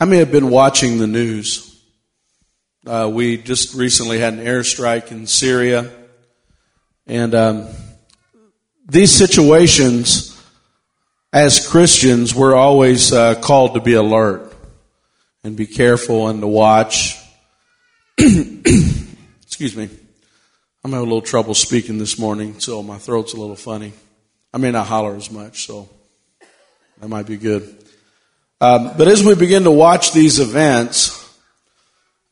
How many have been watching the news? Uh, we just recently had an airstrike in Syria. And um, these situations, as Christians, we're always uh, called to be alert and be careful and to watch. Excuse me. I'm having a little trouble speaking this morning, so my throat's a little funny. I may not holler as much, so that might be good. Um, but as we begin to watch these events,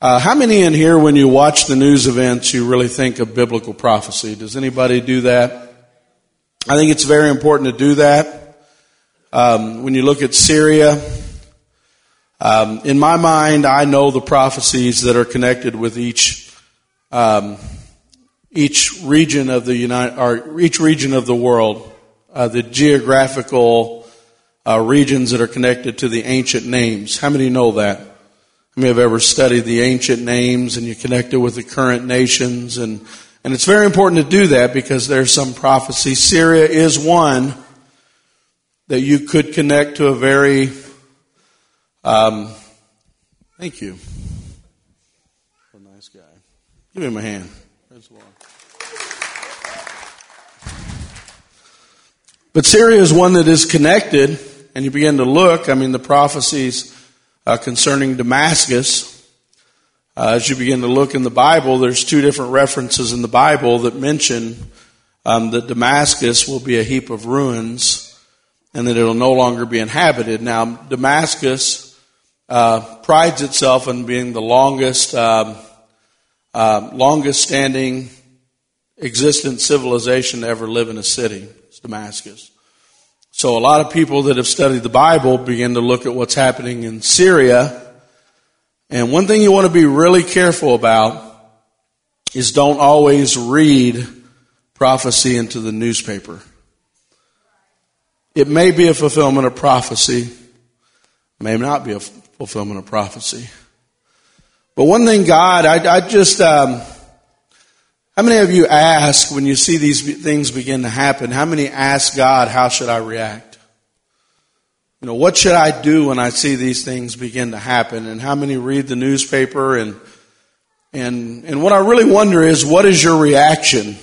uh, how many in here, when you watch the news events, you really think of biblical prophecy? Does anybody do that? I think it's very important to do that. Um, when you look at Syria, um, in my mind, I know the prophecies that are connected with each um, each region of the United, or each region of the world, uh, the geographical uh, regions that are connected to the ancient names. How many know that? How many have ever studied the ancient names and you connect it with the current nations? And, and it's very important to do that because there's some prophecy. Syria is one that you could connect to a very, um, thank you. A nice guy. Give him a hand. But Syria is one that is connected and you begin to look, I mean, the prophecies uh, concerning Damascus, uh, as you begin to look in the Bible, there's two different references in the Bible that mention um, that Damascus will be a heap of ruins and that it'll no longer be inhabited. Now, Damascus uh, prides itself on being the longest, um, uh, longest standing existent civilization to ever live in a city. It's Damascus. So a lot of people that have studied the Bible begin to look at what's happening in Syria. And one thing you want to be really careful about is don't always read prophecy into the newspaper. It may be a fulfillment of prophecy, may not be a fulfillment of prophecy. But one thing God, I, I just, um, how many of you ask when you see these things begin to happen? How many ask God, how should I react? You know, what should I do when I see these things begin to happen? And how many read the newspaper and, and, and what I really wonder is, what is your reaction?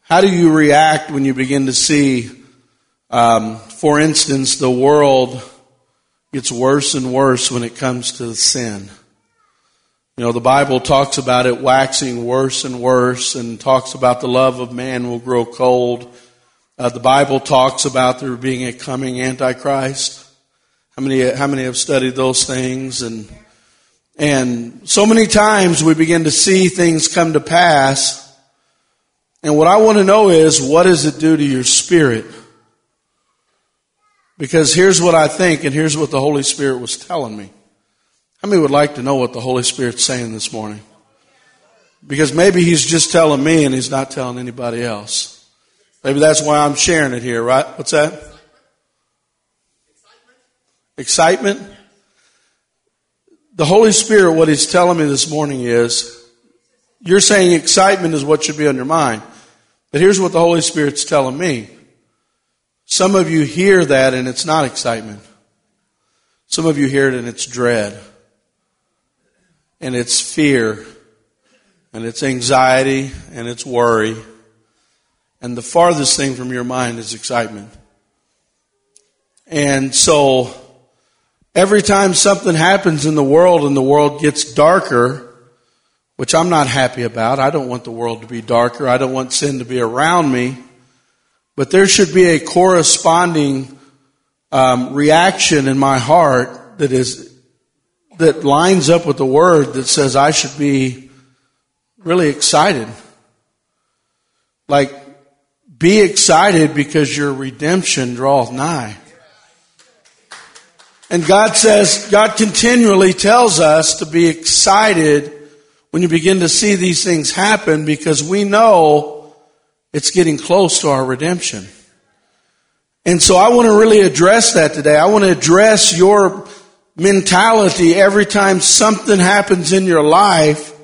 How do you react when you begin to see, um, for instance, the world gets worse and worse when it comes to sin? You know, the Bible talks about it waxing worse and worse and talks about the love of man will grow cold. Uh, the Bible talks about there being a coming Antichrist. How many, how many have studied those things? And, and so many times we begin to see things come to pass. And what I want to know is, what does it do to your spirit? Because here's what I think, and here's what the Holy Spirit was telling me. How many would like to know what the Holy Spirit's saying this morning? Because maybe He's just telling me and He's not telling anybody else. Maybe that's why I'm sharing it here, right? What's that? Excitement? The Holy Spirit, what He's telling me this morning is, you're saying excitement is what should be on your mind. But here's what the Holy Spirit's telling me. Some of you hear that and it's not excitement. Some of you hear it and it's dread and it's fear and it's anxiety and it's worry. And the farthest thing from your mind is excitement. And so every time something happens in the world and the world gets darker, which I'm not happy about, I don't want the world to be darker. I don't want sin to be around me. But there should be a corresponding um, reaction in my heart that is that lines up with the word that says I should be really excited. Like, be excited because your redemption draweth nigh. And God says, God continually tells us to be excited when you begin to see these things happen because we know it's getting close to our redemption. And so I want to really address that today. I want to address your mentality every time something happens in your life.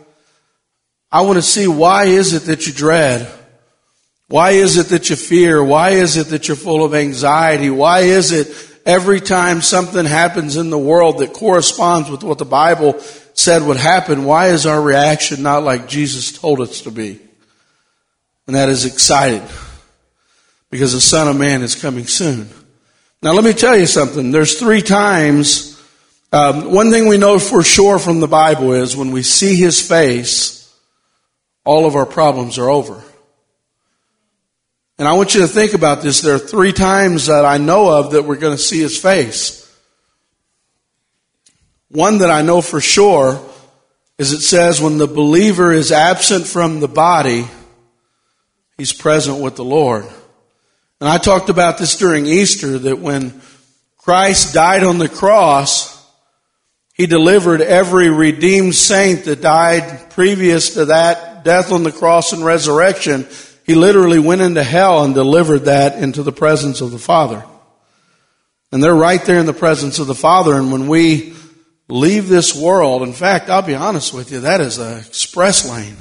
I want to see why is it that you dread? Why is it that you fear? Why is it that you're full of anxiety? Why is it every time something happens in the world that corresponds with what the Bible said would happen, why is our reaction not like Jesus told us to be? And that is excited because the Son of Man is coming soon. Now let me tell you something. There's three times um, one thing we know for sure from the Bible is when we see His face, all of our problems are over. And I want you to think about this. There are three times that I know of that we're going to see His face. One that I know for sure is it says when the believer is absent from the body, he's present with the Lord. And I talked about this during Easter that when Christ died on the cross, he delivered every redeemed saint that died previous to that death on the cross and resurrection. He literally went into hell and delivered that into the presence of the Father. And they're right there in the presence of the Father. And when we leave this world, in fact, I'll be honest with you, that is an express lane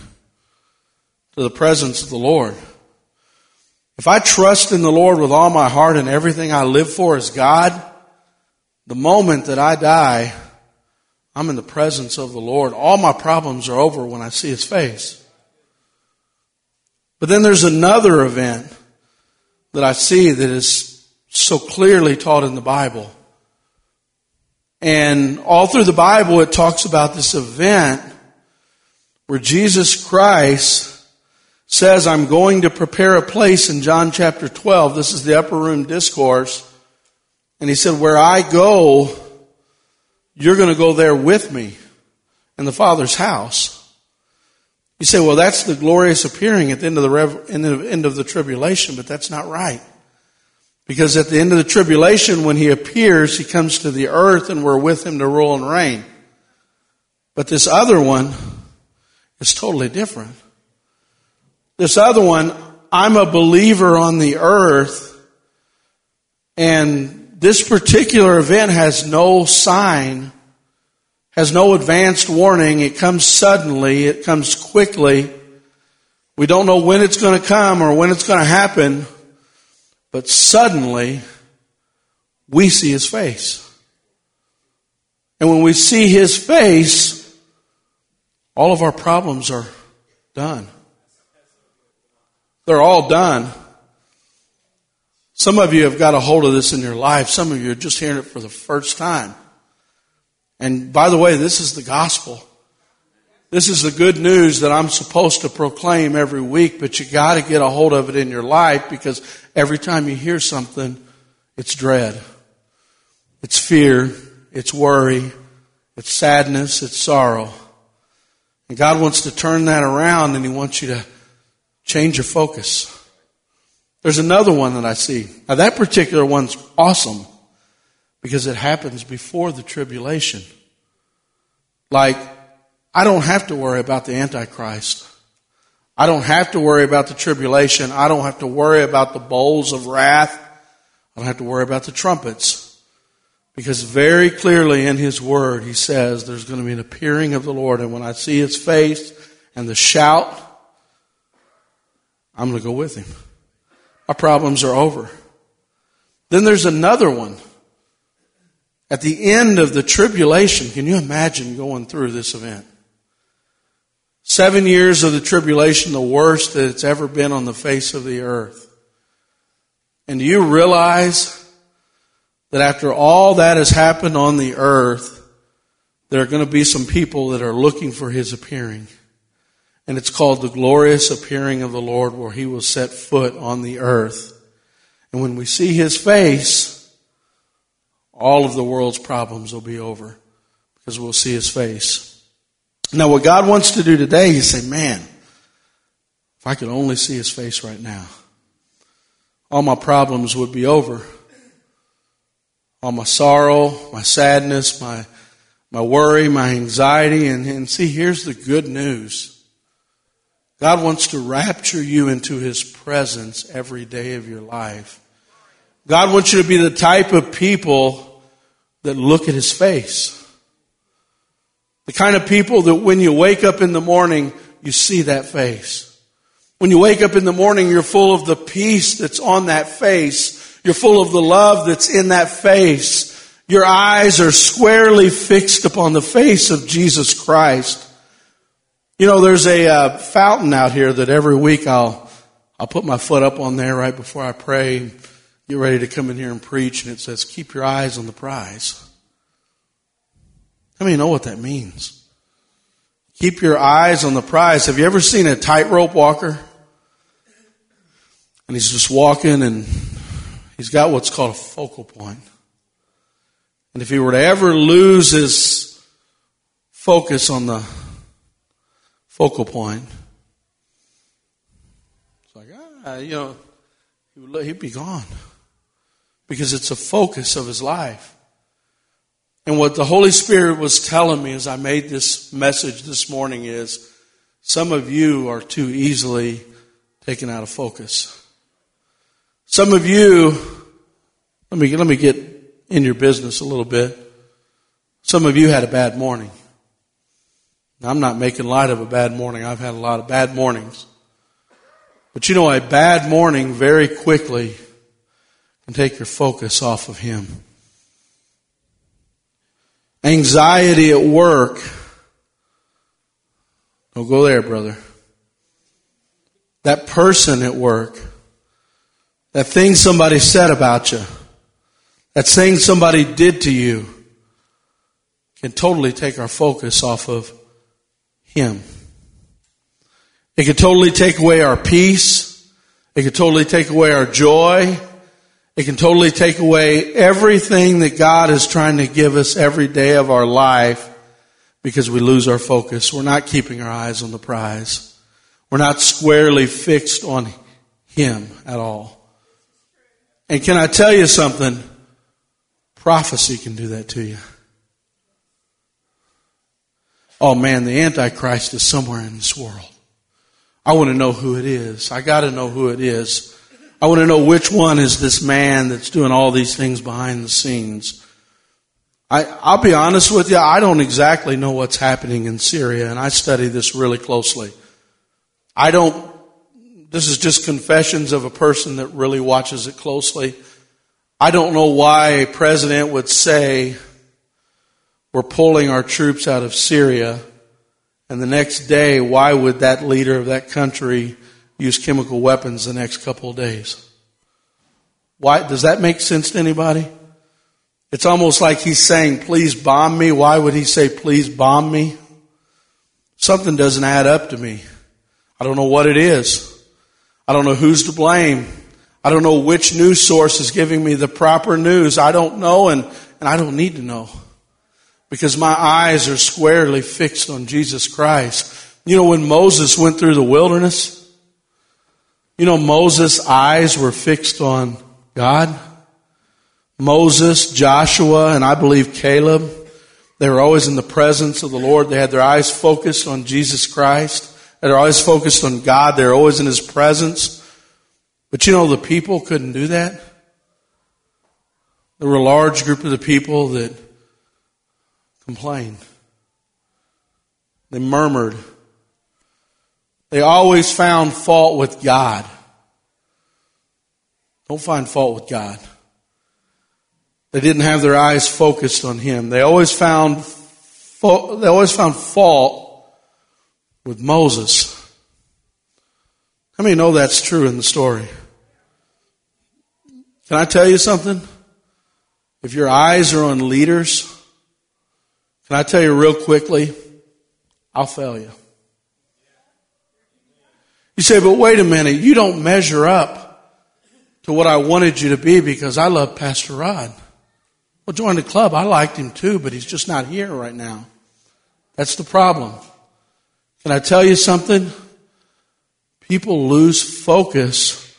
to the presence of the Lord. If I trust in the Lord with all my heart and everything I live for is God, the moment that I die, I'm in the presence of the Lord. All my problems are over when I see His face. But then there's another event that I see that is so clearly taught in the Bible. And all through the Bible, it talks about this event where Jesus Christ says, I'm going to prepare a place in John chapter 12. This is the upper room discourse. And he said, where I go, you're going to go there with me in the Father's house. You say, well, that's the glorious appearing at the end of the, rev- end of the tribulation, but that's not right. Because at the end of the tribulation, when he appears, he comes to the earth and we're with him to rule and reign. But this other one is totally different. This other one, I'm a believer on the earth and this particular event has no sign, has no advanced warning. It comes suddenly. It comes quickly. We don't know when it's going to come or when it's going to happen, but suddenly we see his face. And when we see his face, all of our problems are done. They're all done. Some of you have got a hold of this in your life. Some of you are just hearing it for the first time. And by the way, this is the gospel. This is the good news that I'm supposed to proclaim every week, but you gotta get a hold of it in your life because every time you hear something, it's dread. It's fear. It's worry. It's sadness. It's sorrow. And God wants to turn that around and He wants you to change your focus. There's another one that I see. Now that particular one's awesome because it happens before the tribulation. Like, I don't have to worry about the Antichrist. I don't have to worry about the tribulation. I don't have to worry about the bowls of wrath. I don't have to worry about the trumpets. Because very clearly in His Word, He says there's going to be an appearing of the Lord. And when I see His face and the shout, I'm going to go with Him. Our problems are over. Then there's another one. At the end of the tribulation, can you imagine going through this event? Seven years of the tribulation, the worst that it's ever been on the face of the earth. And do you realize that after all that has happened on the earth, there are going to be some people that are looking for his appearing? And it's called the glorious appearing of the Lord where he will set foot on the earth. And when we see his face, all of the world's problems will be over because we'll see his face. Now what God wants to do today is say, man, if I could only see his face right now, all my problems would be over. All my sorrow, my sadness, my, my worry, my anxiety, and, and see, here's the good news. God wants to rapture you into His presence every day of your life. God wants you to be the type of people that look at His face. The kind of people that when you wake up in the morning, you see that face. When you wake up in the morning, you're full of the peace that's on that face. You're full of the love that's in that face. Your eyes are squarely fixed upon the face of Jesus Christ. You know, there's a uh, fountain out here that every week I'll I'll put my foot up on there right before I pray, get ready to come in here and preach, and it says, "Keep your eyes on the prize." How many know what that means? Keep your eyes on the prize. Have you ever seen a tightrope walker? And he's just walking and he's got what's called a focal point. And if he were to ever lose his focus on the focal point, it's like, ah, you know, he'd be gone. Because it's a focus of his life. And what the Holy Spirit was telling me as I made this message this morning is some of you are too easily taken out of focus. Some of you, let me, let me get in your business a little bit. Some of you had a bad morning. Now, I'm not making light of a bad morning. I've had a lot of bad mornings. But you know, a bad morning very quickly can take your focus off of Him. Anxiety at work. Don't go there, brother. That person at work. That thing somebody said about you. That thing somebody did to you can totally take our focus off of Him. It can totally take away our peace. It can totally take away our joy. It can totally take away everything that God is trying to give us every day of our life because we lose our focus. We're not keeping our eyes on the prize. We're not squarely fixed on Him at all. And can I tell you something? Prophecy can do that to you. Oh man, the Antichrist is somewhere in this world. I want to know who it is. I got to know who it is. I want to know which one is this man that's doing all these things behind the scenes. I, I'll be honest with you, I don't exactly know what's happening in Syria, and I study this really closely. I don't, this is just confessions of a person that really watches it closely. I don't know why a president would say, we're pulling our troops out of Syria, and the next day, why would that leader of that country use chemical weapons the next couple of days. Why, does that make sense to anybody? It's almost like he's saying, please bomb me. Why would he say, please bomb me? Something doesn't add up to me. I don't know what it is. I don't know who's to blame. I don't know which news source is giving me the proper news. I don't know and, and I don't need to know. Because my eyes are squarely fixed on Jesus Christ. You know, when Moses went through the wilderness, you know, Moses' eyes were fixed on God. Moses, Joshua, and I believe Caleb, they were always in the presence of the Lord. They had their eyes focused on Jesus Christ. They were always focused on God. They were always in His presence. But you know, the people couldn't do that. There were a large group of the people that complained. They murmured. They always found fault with God. Don't find fault with God. They didn't have their eyes focused on Him. They always found, they always found fault with Moses. How many know that's true in the story? Can I tell you something? If your eyes are on leaders, can I tell you real quickly? I'll fail you. You say, but wait a minute, you don't measure up to what I wanted you to be because I love Pastor Rod. Well, join the club. I liked him too, but he's just not here right now. That's the problem. Can I tell you something? People lose focus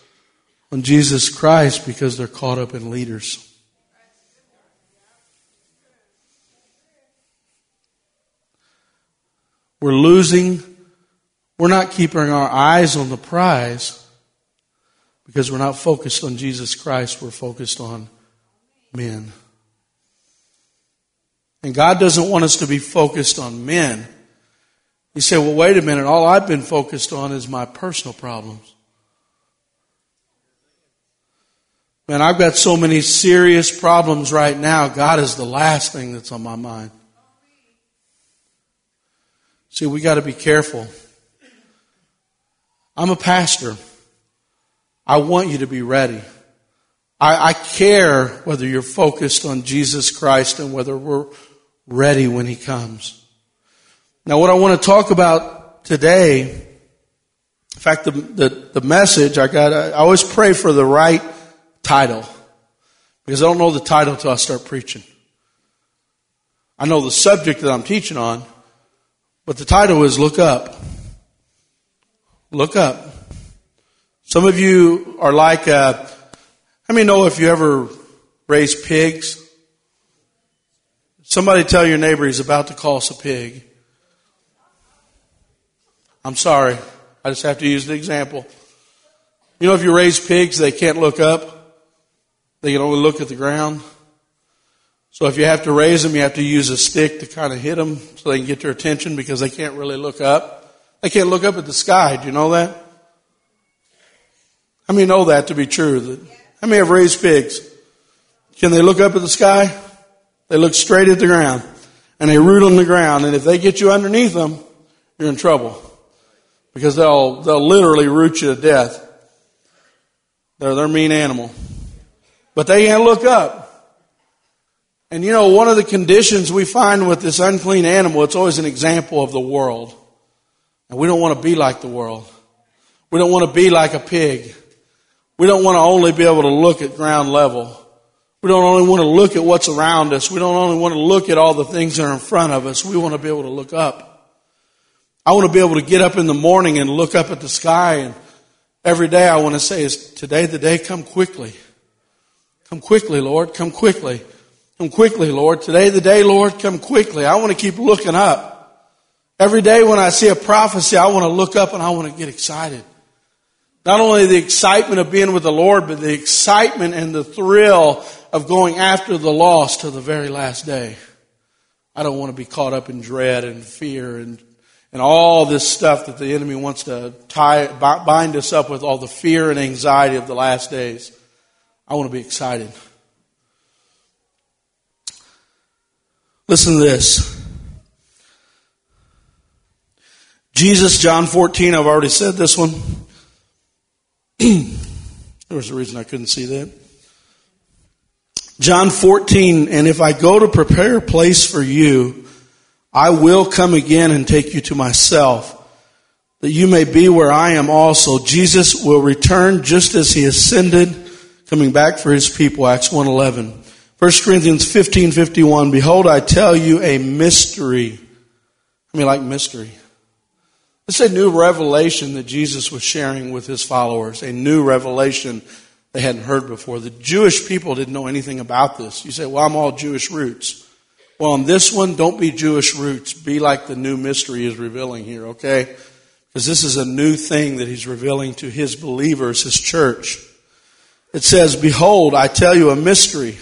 on Jesus Christ because they're caught up in leaders. We're losing we're not keeping our eyes on the prize because we're not focused on Jesus Christ. We're focused on men. And God doesn't want us to be focused on men. You say, well, wait a minute. All I've been focused on is my personal problems. Man, I've got so many serious problems right now. God is the last thing that's on my mind. See, we got to be careful. I'm a pastor. I want you to be ready. I, I, care whether you're focused on Jesus Christ and whether we're ready when He comes. Now, what I want to talk about today, in fact, the, the, the message I got, I always pray for the right title because I don't know the title till I start preaching. I know the subject that I'm teaching on, but the title is Look Up. Look Up. Some of you are like, uh, let me know if you ever raise pigs. Somebody tell your neighbor he's about to call us a pig. I'm sorry. I just have to use the example. You know, if you raise pigs, they can't look up. They can only look at the ground. So if you have to raise them, you have to use a stick to kind of hit them so they can get their attention because they can't really look up. They can't look up at the sky. Do you know that? How many know that to be true? How many have raised pigs? Can they look up at the sky? They look straight at the ground and they root on the ground. And if they get you underneath them, you're in trouble because they'll, they'll literally root you to death. They're, they're mean animal. But they can't look up. And you know, one of the conditions we find with this unclean animal, it's always an example of the world. And we don't want to be like the world. We don't want to be like a pig. We don't want to only be able to look at ground level. We don't only want to look at what's around us. We don't only want to look at all the things that are in front of us. We want to be able to look up. I want to be able to get up in the morning and look up at the sky and every day I want to say is today the day come quickly. Come quickly, Lord. Come quickly. Come quickly, Lord. Today the day, Lord, come quickly. I want to keep looking up. Every day when I see a prophecy, I want to look up and I want to get excited. Not only the excitement of being with the Lord, but the excitement and the thrill of going after the lost to the very last day. I don't want to be caught up in dread and fear and, and all this stuff that the enemy wants to tie, bind us up with, all the fear and anxiety of the last days. I want to be excited. Listen to this. Jesus, John 14, I've already said this one. there was a reason I couldn't see that. John 14, and if I go to prepare a place for you, I will come again and take you to myself, that you may be where I am also. Jesus will return just as he ascended coming back for his people, Acts 1.11. 1 Corinthians 15.51, Behold, I tell you a mystery. I mean, like mystery. It's a new revelation that Jesus was sharing with his followers, a new revelation they hadn't heard before. The Jewish people didn't know anything about this. You say, well, I'm all Jewish roots. Well, on this one, don't be Jewish roots. Be like the new mystery is revealing here, okay? Because this is a new thing that he's revealing to his believers, his church. It says, Behold, I tell you a mystery.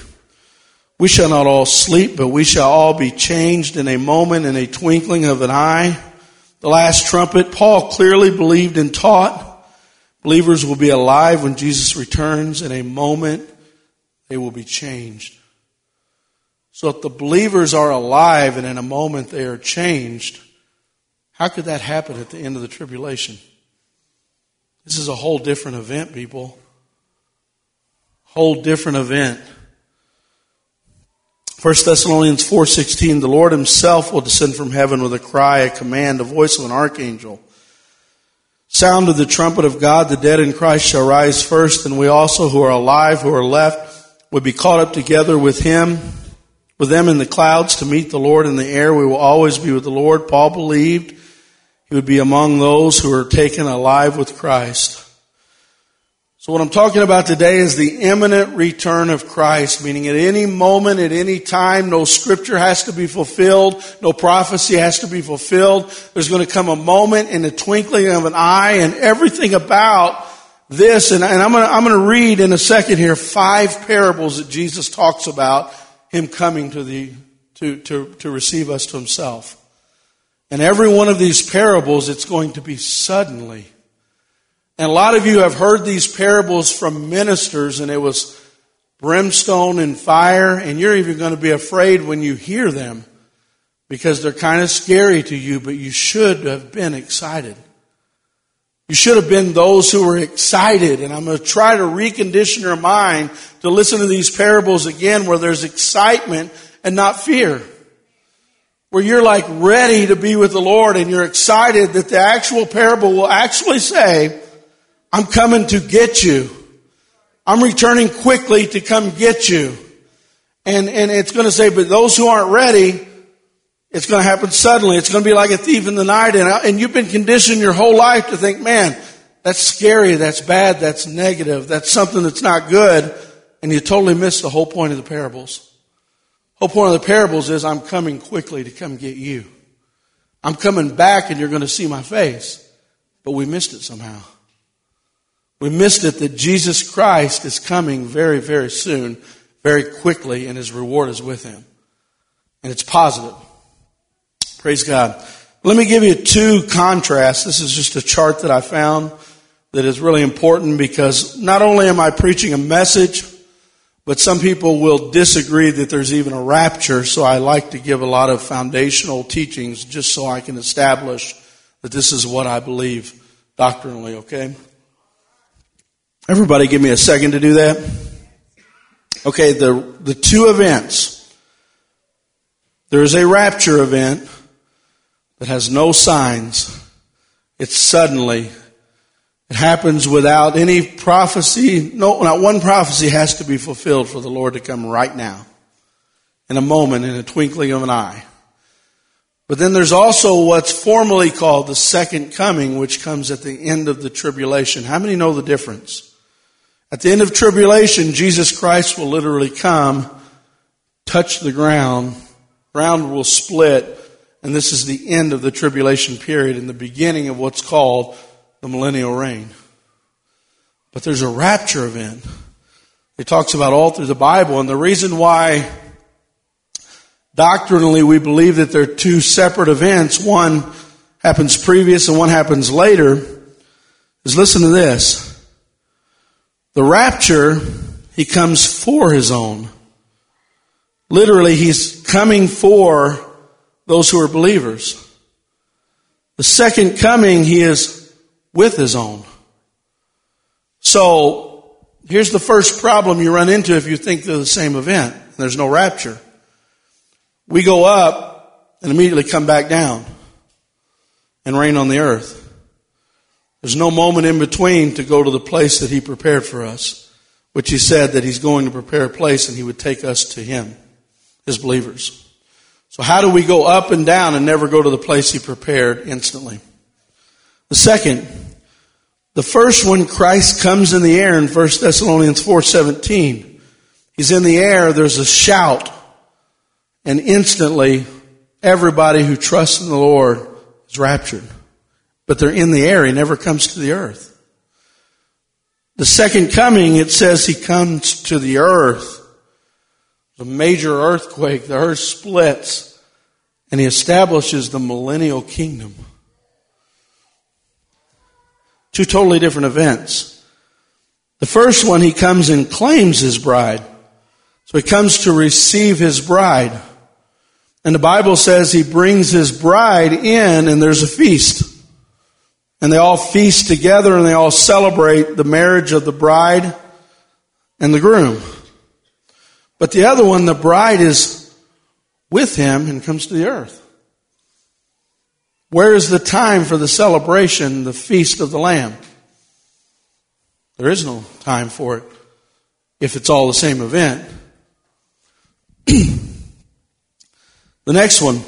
We shall not all sleep, but we shall all be changed in a moment, in a twinkling of an eye. The last trumpet, Paul clearly believed and taught. Believers will be alive when Jesus returns. In a moment, they will be changed. So if the believers are alive and in a moment they are changed, how could that happen at the end of the tribulation? This is a whole different event, people whole different event. 1 Thessalonians 4:16 The Lord himself will descend from heaven with a cry, a command, a voice of an archangel. Sound of the trumpet of God, the dead in Christ shall rise first, and we also who are alive, who are left, will be caught up together with him, with them in the clouds to meet the Lord in the air. We will always be with the Lord. Paul believed he would be among those who are taken alive with Christ. So what I'm talking about today is the imminent return of Christ, meaning at any moment, at any time, no scripture has to be fulfilled, no prophecy has to be fulfilled. There's going to come a moment in the twinkling of an eye and everything about this, and, and I'm going to, I'm going to read in a second here five parables that Jesus talks about him coming to the, to, to, to receive us to himself. And every one of these parables, it's going to be suddenly. And a lot of you have heard these parables from ministers and it was brimstone and fire, and you're even going to be afraid when you hear them because they're kind of scary to you, but you should have been excited. You should have been those who were excited. And I'm going to try to recondition your mind to listen to these parables again where there's excitement and not fear. Where you're like ready to be with the Lord and you're excited that the actual parable will actually say, I'm coming to get you. I'm returning quickly to come get you. And, and it's going to say, but those who aren't ready, it's going to happen suddenly. It's going to be like a thief in the night. And, and you've been conditioned your whole life to think, man, that's scary. That's bad. That's negative. That's something that's not good. And you totally miss the whole point of the parables. Whole point of the parables is I'm coming quickly to come get you. I'm coming back and you're going to see my face. But we missed it somehow. We missed it that Jesus Christ is coming very, very soon, very quickly, and his reward is with him. And it's positive. Praise God. Let me give you two contrasts. This is just a chart that I found that is really important because not only am I preaching a message, but some people will disagree that there's even a rapture, so I like to give a lot of foundational teachings just so I can establish that this is what I believe doctrinally, okay? Everybody give me a second to do that. Okay, the, the two events. There is a rapture event that has no signs. It's suddenly. It happens without any prophecy. No, not one prophecy has to be fulfilled for the Lord to come right now. In a moment, in a twinkling of an eye. But then there's also what's formally called the second coming, which comes at the end of the tribulation. How many know the difference? At the end of tribulation, Jesus Christ will literally come, touch the ground, ground will split, and this is the end of the tribulation period and the beginning of what's called the millennial reign. But there's a rapture event. It talks about all through the Bible. And the reason why doctrinally we believe that there are two separate events, one happens previous and one happens later, is listen to this. The rapture, he comes for his own. Literally, he's coming for those who are believers. The second coming, he is with his own. So, here's the first problem you run into if you think they're the same event. There's no rapture. We go up and immediately come back down and reign on the earth. There's no moment in between to go to the place that he prepared for us, which he said that he's going to prepare a place and he would take us to him, his believers. So how do we go up and down and never go to the place he prepared instantly? The second, the first one, Christ comes in the air in 1 Thessalonians 4.17. He's in the air, there's a shout, and instantly everybody who trusts in the Lord is raptured. But they're in the air, he never comes to the earth. The second coming, it says he comes to the earth a major earthquake, the earth splits, and he establishes the millennial kingdom. Two totally different events. The first one, he comes and claims his bride. So he comes to receive his bride. And the Bible says he brings his bride in and there's a feast. And they all feast together and they all celebrate the marriage of the bride and the groom. But the other one, the bride is with him and comes to the earth. Where is the time for the celebration, the feast of the Lamb? There is no time for it if it's all the same event. the next one.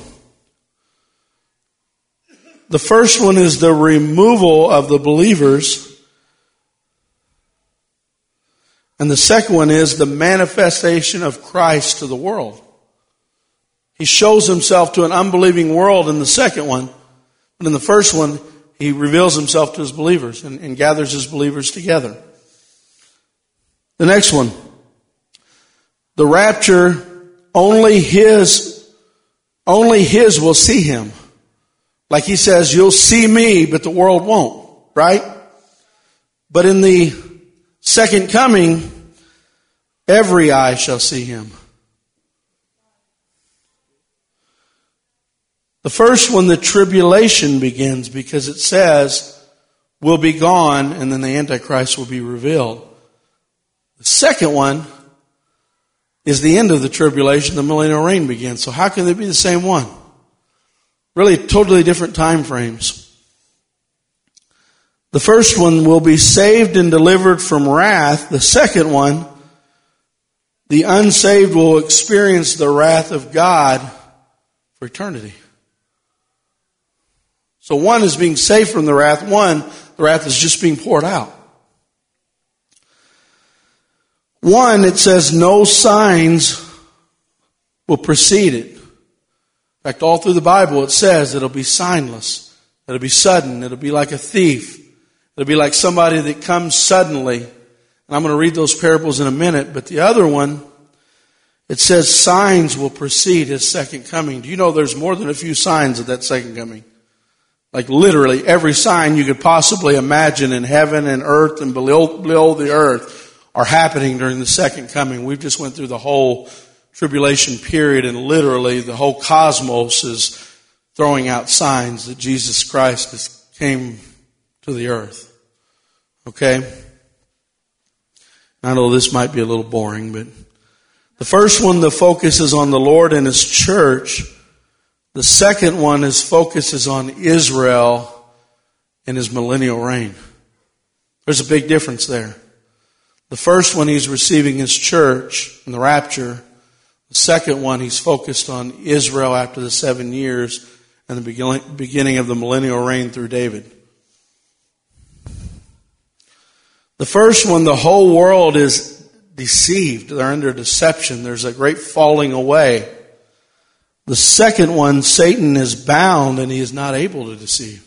The first one is the removal of the believers And the second one is the manifestation of Christ to the world. He shows himself to an unbelieving world in the second one, but in the first one, he reveals himself to his believers and, and gathers his believers together. The next one. The rapture, only his, only his will see him. Like he says, you'll see me, but the world won't, right? But in the second coming, Every eye shall see him. The first one, the tribulation begins because it says, we'll be gone and then the Antichrist will be revealed. The second one is the end of the tribulation, the millennial reign begins. So how can they be the same one? Really totally different time frames. The first one will be saved and delivered from wrath. The second one, the unsaved will experience the wrath of God for eternity. So one is being saved from the wrath. One, the wrath is just being poured out. One, it says no signs will precede it. In fact, all through the Bible it says it'll be signless. It'll be sudden. It'll be like a thief. It'll be like somebody that comes suddenly. And I'm going to read those parables in a minute, but the other one, it says signs will precede his second coming. Do you know there's more than a few signs of that second coming? Like literally every sign you could possibly imagine in heaven and earth and below, below the earth are happening during the second coming. We've just went through the whole tribulation period and literally the whole cosmos is throwing out signs that Jesus Christ has came to the earth. Okay? I know this might be a little boring, but the first one, the focus is on the Lord and His church. The second one, his focus is on Israel and his millennial reign. There's a big difference there. The first one, he's receiving his church in the rapture. The second one, he's focused on Israel after the seven years and the beginning of the millennial reign through David. The first one, the whole world is deceived. They're under deception. There's a great falling away. The second one, Satan is bound and he is not able to deceive.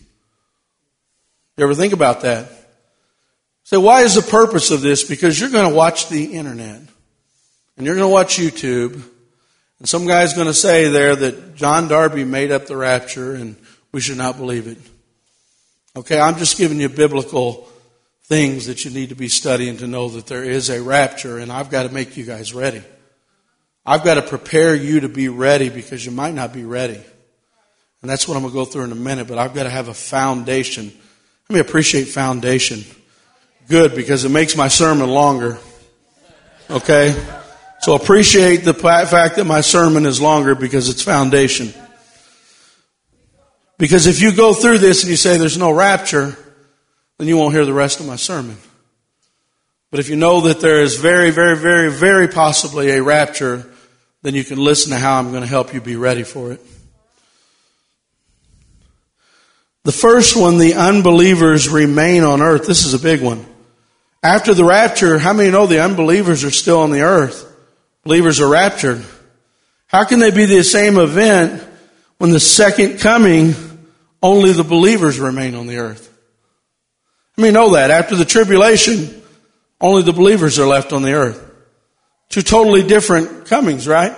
You ever think about that? So why is the purpose of this? Because you're going to watch the internet and you're going to watch YouTube and some guy's going to say there that John Darby made up the rapture and we should not believe it. Okay, I'm just giving you biblical things that you need to be studying to know that there is a rapture and I've got to make you guys ready. I've got to prepare you to be ready because you might not be ready. And that's what I'm going to go through in a minute, but I've got to have a foundation. Let me appreciate foundation. Good, because it makes my sermon longer. Okay? So appreciate the fact that my sermon is longer because it's foundation. Because if you go through this and you say there's no rapture, then you won't hear the rest of my sermon. But if you know that there is very, very, very, very possibly a rapture, then you can listen to how I'm going to help you be ready for it. The first one, the unbelievers remain on earth. This is a big one. After the rapture, how many know the unbelievers are still on the earth? Believers are raptured. How can they be the same event when the second coming, only the believers remain on the earth? I mean, know that. After the tribulation, only the believers are left on the earth. Two totally different comings, right?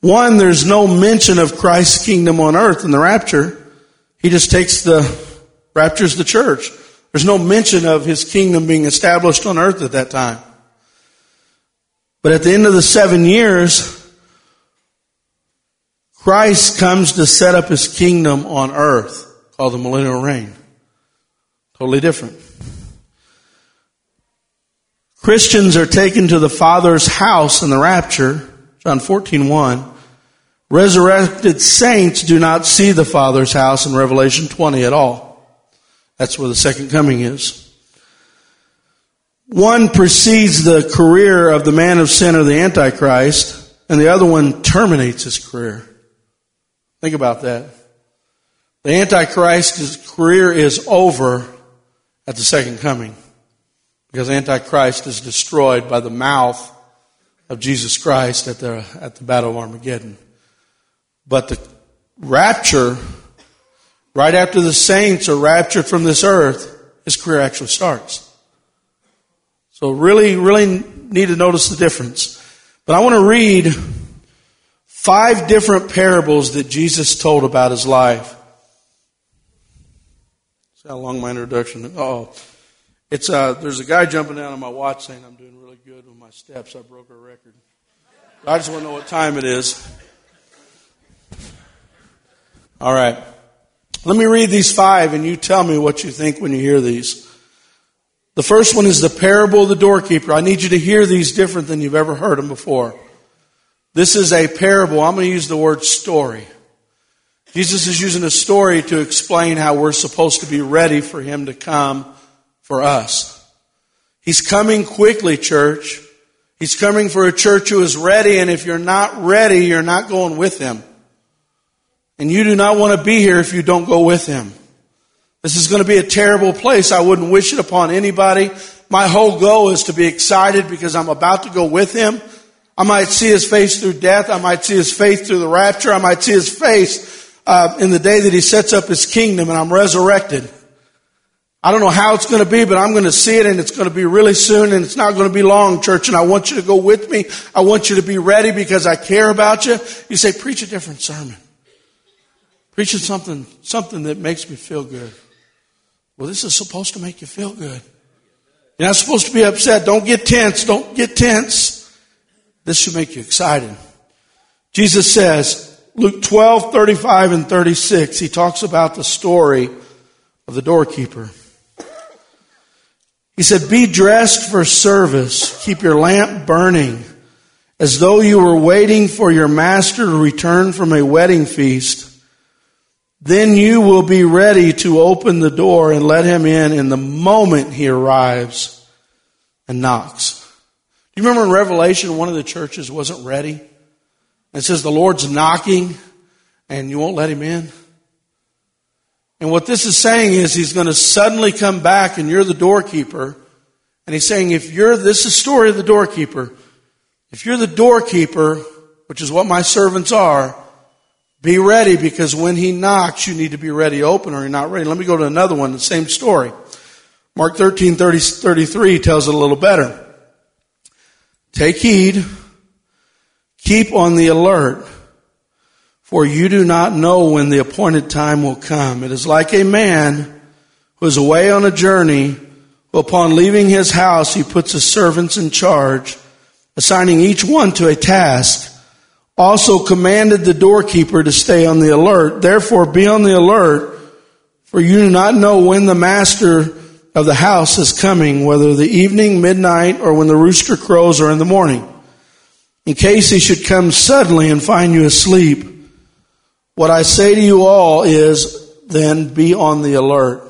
One, there's no mention of Christ's kingdom on earth in the rapture. He just takes the, raptures the church. There's no mention of his kingdom being established on earth at that time. But at the end of the seven years, Christ comes to set up his kingdom on earth called the millennial reign. Totally different. Christians are taken to the Father's house in the rapture, John 14, 1. Resurrected saints do not see the Father's house in Revelation 20 at all. That's where the second coming is. One precedes the career of the man of sin or the Antichrist, and the other one terminates his career. Think about that. The Antichrist's career is over at the second coming. Because Antichrist is destroyed by the mouth of Jesus Christ at the, at the Battle of Armageddon. But the rapture, right after the saints are raptured from this earth, his career actually starts. So really, really need to notice the difference. But I want to read five different parables that Jesus told about his life. See how long my introduction? Oh, It's uh, there's a guy jumping down on my watch saying I'm doing really good with my steps. I broke a record. I just want to know what time it is. All right. Let me read these five and you tell me what you think when you hear these. The first one is the parable of the doorkeeper. I need you to hear these different than you've ever heard them before. This is a parable. I'm going to use the word story. Jesus is using a story to explain how we're supposed to be ready for Him to come for us. He's coming quickly, church. He's coming for a church who is ready, and if you're not ready, you're not going with Him. And you do not want to be here if you don't go with Him. This is going to be a terrible place. I wouldn't wish it upon anybody. My whole goal is to be excited because I'm about to go with Him. I might see His face through death. I might see His face through the rapture. I might see His face uh, in the day that He sets up His kingdom and I'm resurrected. I don't know how it's going to be, but I'm going to see it and it's going to be really soon and it's not going to be long, church. And I want you to go with me. I want you to be ready because I care about you. You say, preach a different sermon. Preaching something, something that makes me feel good. Well, this is supposed to make you feel good. You're not supposed to be upset. Don't get tense. Don't get tense. This should make you excited. Jesus says, Luke 12, 35 and 36, he talks about the story of the doorkeeper. He said, Be dressed for service. Keep your lamp burning as though you were waiting for your master to return from a wedding feast. Then you will be ready to open the door and let him in in the moment he arrives and knocks. Do you remember in Revelation, one of the churches wasn't ready? It says the Lord's knocking and you won't let him in. And what this is saying is he's going to suddenly come back and you're the doorkeeper. And he's saying if you're, this is the story of the doorkeeper. If you're the doorkeeper, which is what my servants are, be ready because when he knocks, you need to be ready to open or you're not ready. Let me go to another one, the same story. Mark 13, 30, 33 tells it a little better. Take heed, keep on the alert, for you do not know when the appointed time will come. It is like a man who is away on a journey, who upon leaving his house, he puts his servants in charge, assigning each one to a task. Also commanded the doorkeeper to stay on the alert. Therefore be on the alert, for you do not know when the master of the house is coming, whether the evening, midnight, or when the rooster crows or in the morning. In case he should come suddenly and find you asleep, what I say to you all is then be on the alert.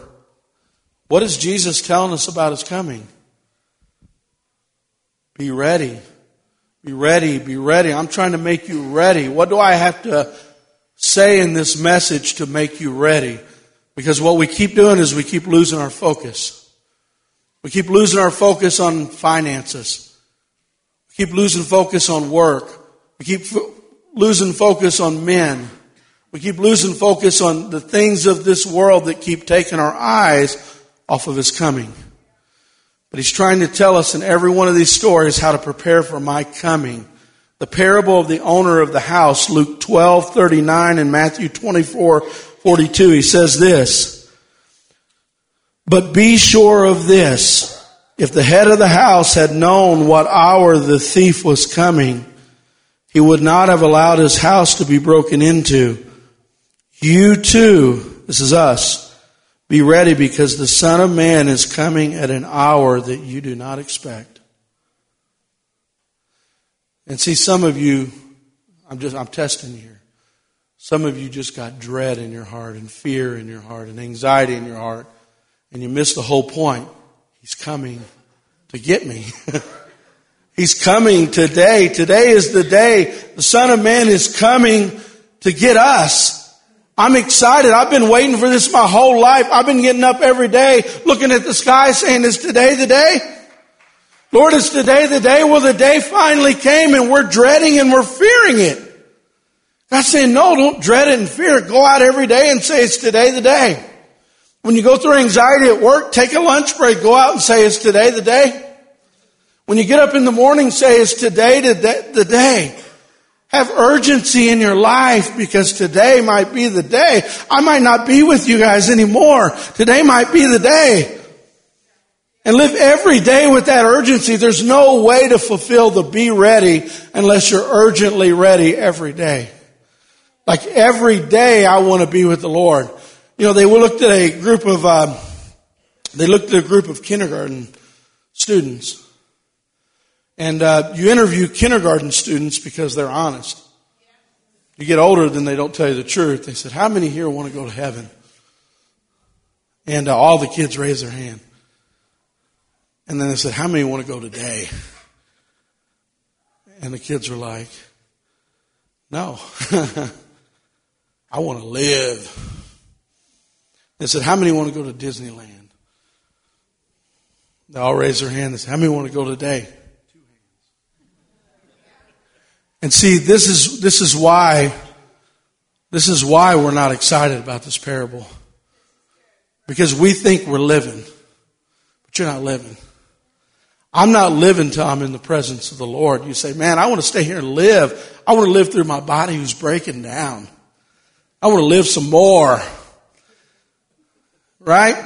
What is Jesus telling us about his coming? Be ready. Be ready. Be ready. I'm trying to make you ready. What do I have to say in this message to make you ready? Because what we keep doing is we keep losing our focus. We keep losing our focus on finances. We keep losing focus on work. We keep losing focus on men. We keep losing focus on the things of this world that keep taking our eyes off of His coming. But He's trying to tell us in every one of these stories how to prepare for my coming. The parable of the owner of the house, Luke 12, 39 and Matthew 24, 42, he says this, But be sure of this, if the head of the house had known what hour the thief was coming, he would not have allowed his house to be broken into. You too, this is us, be ready because the Son of Man is coming at an hour that you do not expect. And see, some of you, I'm just, I'm testing here. Some of you just got dread in your heart and fear in your heart and anxiety in your heart, and you missed the whole point. He's coming to get me. He's coming today. Today is the day. The Son of Man is coming to get us. I'm excited. I've been waiting for this my whole life. I've been getting up every day looking at the sky saying, is today the day? Lord, is today the day? Well, the day finally came and we're dreading and we're fearing it. God's saying, no, don't dread it and fear it. Go out every day and say, it's today the day. When you go through anxiety at work, take a lunch break. Go out and say, is today the day? When you get up in the morning, say, is today the day? Have urgency in your life because today might be the day. I might not be with you guys anymore. Today might be the day. And live every day with that urgency. There's no way to fulfill the be ready unless you're urgently ready every day. Like every day I want to be with the Lord. You know, they looked at a group of, uh, they looked at a group of kindergarten students. And uh, you interview kindergarten students because they're honest. You get older, then they don't tell you the truth. They said, how many here want to go to heaven? And uh, all the kids raised their hand. And then they said, how many want to go today? And the kids were like, no. I want to live. They said, how many want to go to Disneyland? They all raised their hand. They said, how many want to go today? And see, this is, this is why, this is why we're not excited about this parable. Because we think we're living, but you're not living. I'm not living till I'm in the presence of the Lord. You say, man, I want to stay here and live. I want to live through my body who's breaking down. I want to live some more. Right?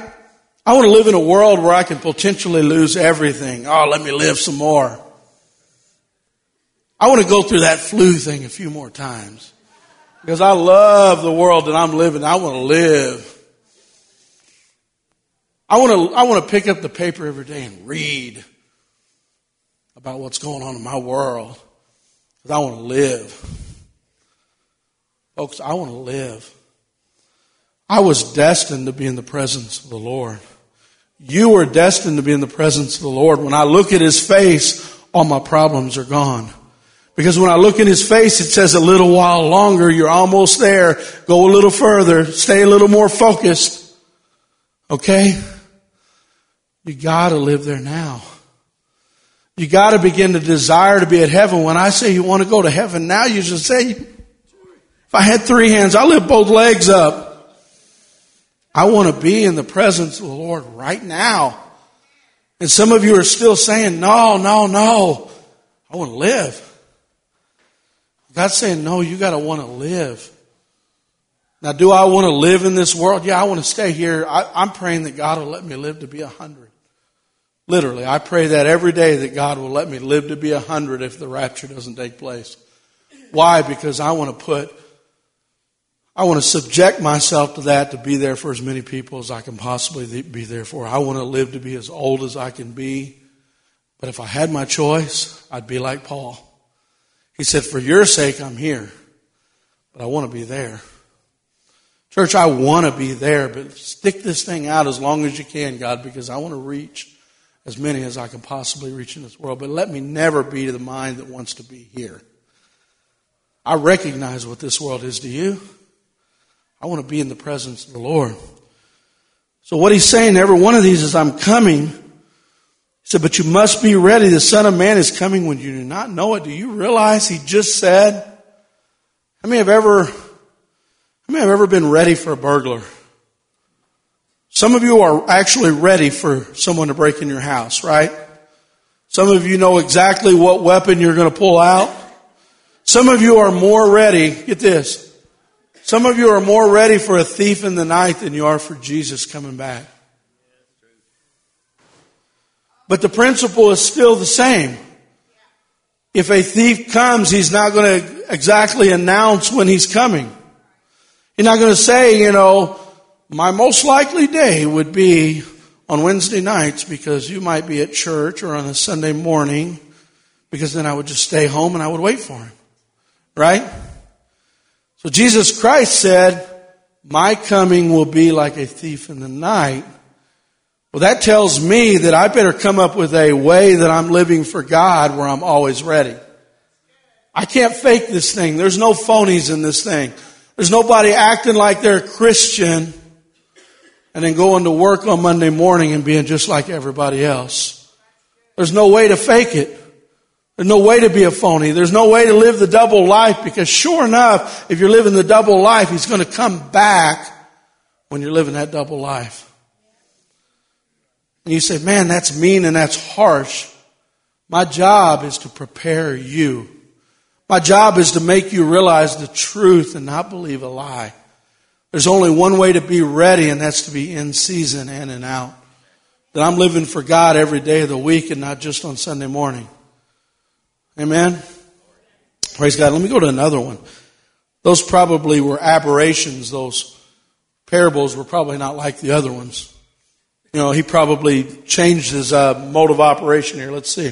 I want to live in a world where I can potentially lose everything. Oh, let me live some more. I want to go through that flu thing a few more times. Because I love the world that I'm living. I want to live. I want to, I want to pick up the paper every day and read about what's going on in my world. Because I want to live. Folks, I want to live. I was destined to be in the presence of the Lord. You were destined to be in the presence of the Lord. When I look at His face, all my problems are gone. Because when I look in his face, it says a little while longer, you're almost there. Go a little further. Stay a little more focused. Okay? You gotta live there now. You gotta begin to desire to be at heaven. When I say you want to go to heaven now, you just say, if I had three hands, I'll lift both legs up. I want to be in the presence of the Lord right now. And some of you are still saying, no, no, no. I want to live. God's saying, no, you gotta want to live. Now, do I want to live in this world? Yeah, I want to stay here. I, am praying that God will let me live to be a hundred. Literally, I pray that every day that God will let me live to be a hundred if the rapture doesn't take place. Why? Because I want to put, I want to subject myself to that to be there for as many people as I can possibly be there for. I want to live to be as old as I can be. But if I had my choice, I'd be like Paul. He said, For your sake, I'm here, but I want to be there. Church, I want to be there, but stick this thing out as long as you can, God, because I want to reach as many as I can possibly reach in this world. But let me never be the mind that wants to be here. I recognize what this world is to you. I want to be in the presence of the Lord. So what he's saying, to every one of these is I'm coming said, but you must be ready. The Son of Man is coming when you do not know it. Do you realize he just said, how many have ever, how many have ever been ready for a burglar? Some of you are actually ready for someone to break in your house, right? Some of you know exactly what weapon you're going to pull out. Some of you are more ready, get this, some of you are more ready for a thief in the night than you are for Jesus coming back. But the principle is still the same. If a thief comes, he's not going to exactly announce when he's coming. He's not going to say, you know, my most likely day would be on Wednesday nights because you might be at church or on a Sunday morning because then I would just stay home and I would wait for him. Right? So Jesus Christ said, my coming will be like a thief in the night. Well, that tells me that I better come up with a way that I'm living for God where I'm always ready. I can't fake this thing. There's no phonies in this thing. There's nobody acting like they're a Christian and then going to work on Monday morning and being just like everybody else. There's no way to fake it. There's no way to be a phony. There's no way to live the double life because sure enough, if you're living the double life, He's going to come back when you're living that double life. And you say, man, that's mean and that's harsh. My job is to prepare you. My job is to make you realize the truth and not believe a lie. There's only one way to be ready, and that's to be in season in and out. that I'm living for God every day of the week and not just on Sunday morning. Amen? Praise God. Let me go to another one. Those probably were aberrations. Those parables were probably not like the other ones. You know, he probably changed his uh, mode of operation here. Let's see.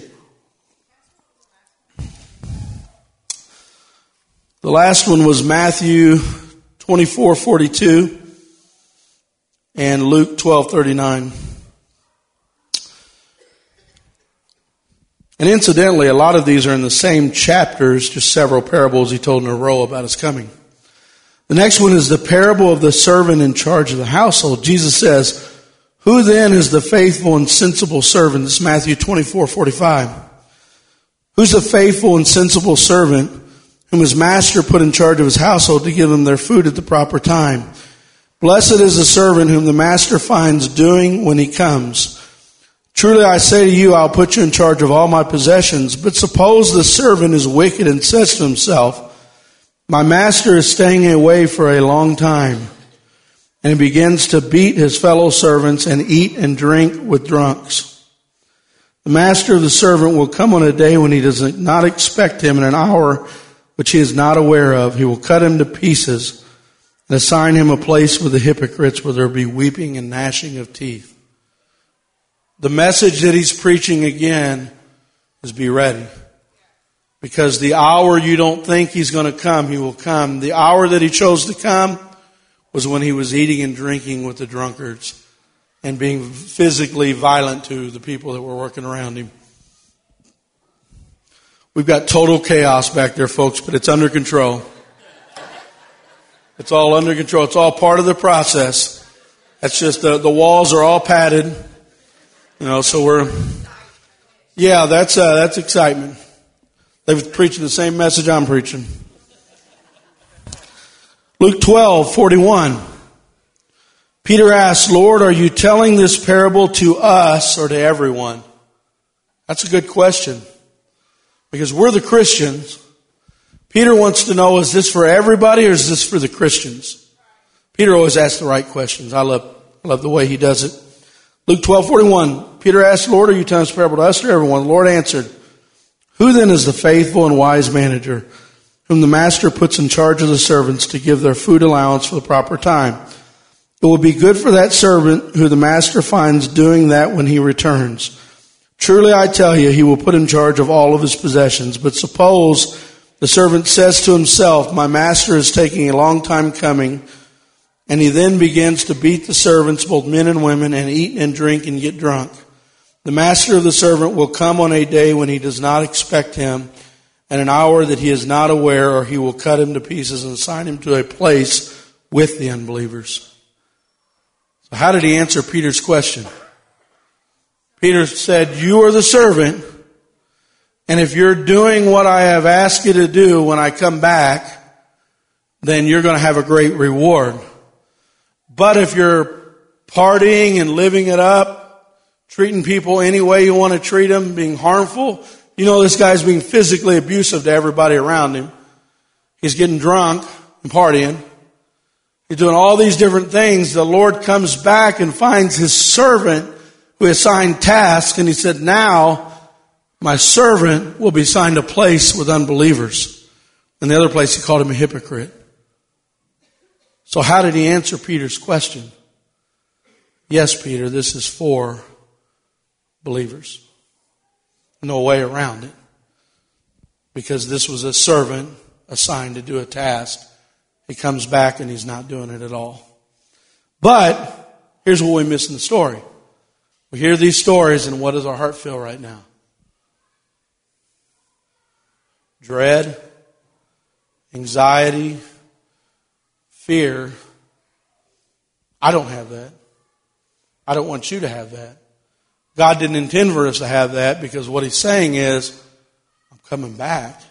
The last one was Matthew 24, 42 and Luke 12, 39. And incidentally, a lot of these are in the same chapters, just several parables he told in a row about his coming. The next one is the parable of the servant in charge of the household. Jesus says, Who then is the faithful and sensible servant? This is Matthew 24, 45. Who's the faithful and sensible servant whom his master put in charge of his household to give them their food at the proper time? Blessed is the servant whom the master finds doing when he comes. Truly I say to you, I'll put you in charge of all my possessions. But suppose the servant is wicked and says to himself, my master is staying away for a long time. And he begins to beat his fellow servants and eat and drink with drunks. The master of the servant will come on a day when he does not expect him in an hour which he is not aware of. He will cut him to pieces and assign him a place with the hypocrites where there will be weeping and gnashing of teeth. The message that he's preaching again is be ready. Because the hour you don't think he's going to come, he will come. The hour that he chose to come was when he was eating and drinking with the drunkards and being physically violent to the people that were working around him. We've got total chaos back there, folks, but it's under control. It's all under control. It's all part of the process. That's just the, the walls are all padded. You know, so we're, yeah, that's, uh, that's excitement. They're preaching the same message I'm preaching. Luke 12, 41. Peter asks, Lord, are you telling this parable to us or to everyone? That's a good question. Because we're the Christians. Peter wants to know, is this for everybody or is this for the Christians? Peter always asks the right questions. I love, I love the way he does it. Luke 12, 41. Peter asked, Lord, are you telling this parable to us or everyone? The Lord answered, Who then is the faithful and wise manager whom the master puts in charge of the servants to give their food allowance for the proper time? It will be good for that servant who the master finds doing that when he returns. Truly I tell you, he will put in charge of all of his possessions. But suppose the servant says to himself, my master is taking a long time coming and he then begins to beat the servants, both men and women, and eat and drink and get drunk. The master of the servant will come on a day when he does not expect him, and an hour that he is not aware, or he will cut him to pieces and assign him to a place with the unbelievers. So how did he answer Peter's question? Peter said, you are the servant, and if you're doing what I have asked you to do when I come back, then you're going to have a great reward. But if you're partying and living it up, treating people any way you want to treat them, being harmful, you know this guy's being physically abusive to everybody around him. He's getting drunk and partying. He's doing all these different things. The Lord comes back and finds his servant who assigned tasks and he said, now my servant will be assigned a place with unbelievers. And the other place he called him a hypocrite. So how did he answer Peter's question? Yes, Peter, this is for believers. No way around it. Because this was a servant assigned to do a task. He comes back and he's not doing it at all. But here's what we miss in the story. We hear these stories and what does our heart feel right now? Dread, anxiety, fear. I don't have that. I don't want you to have that. God didn't intend for us to have that because what He's saying is, I'm coming back.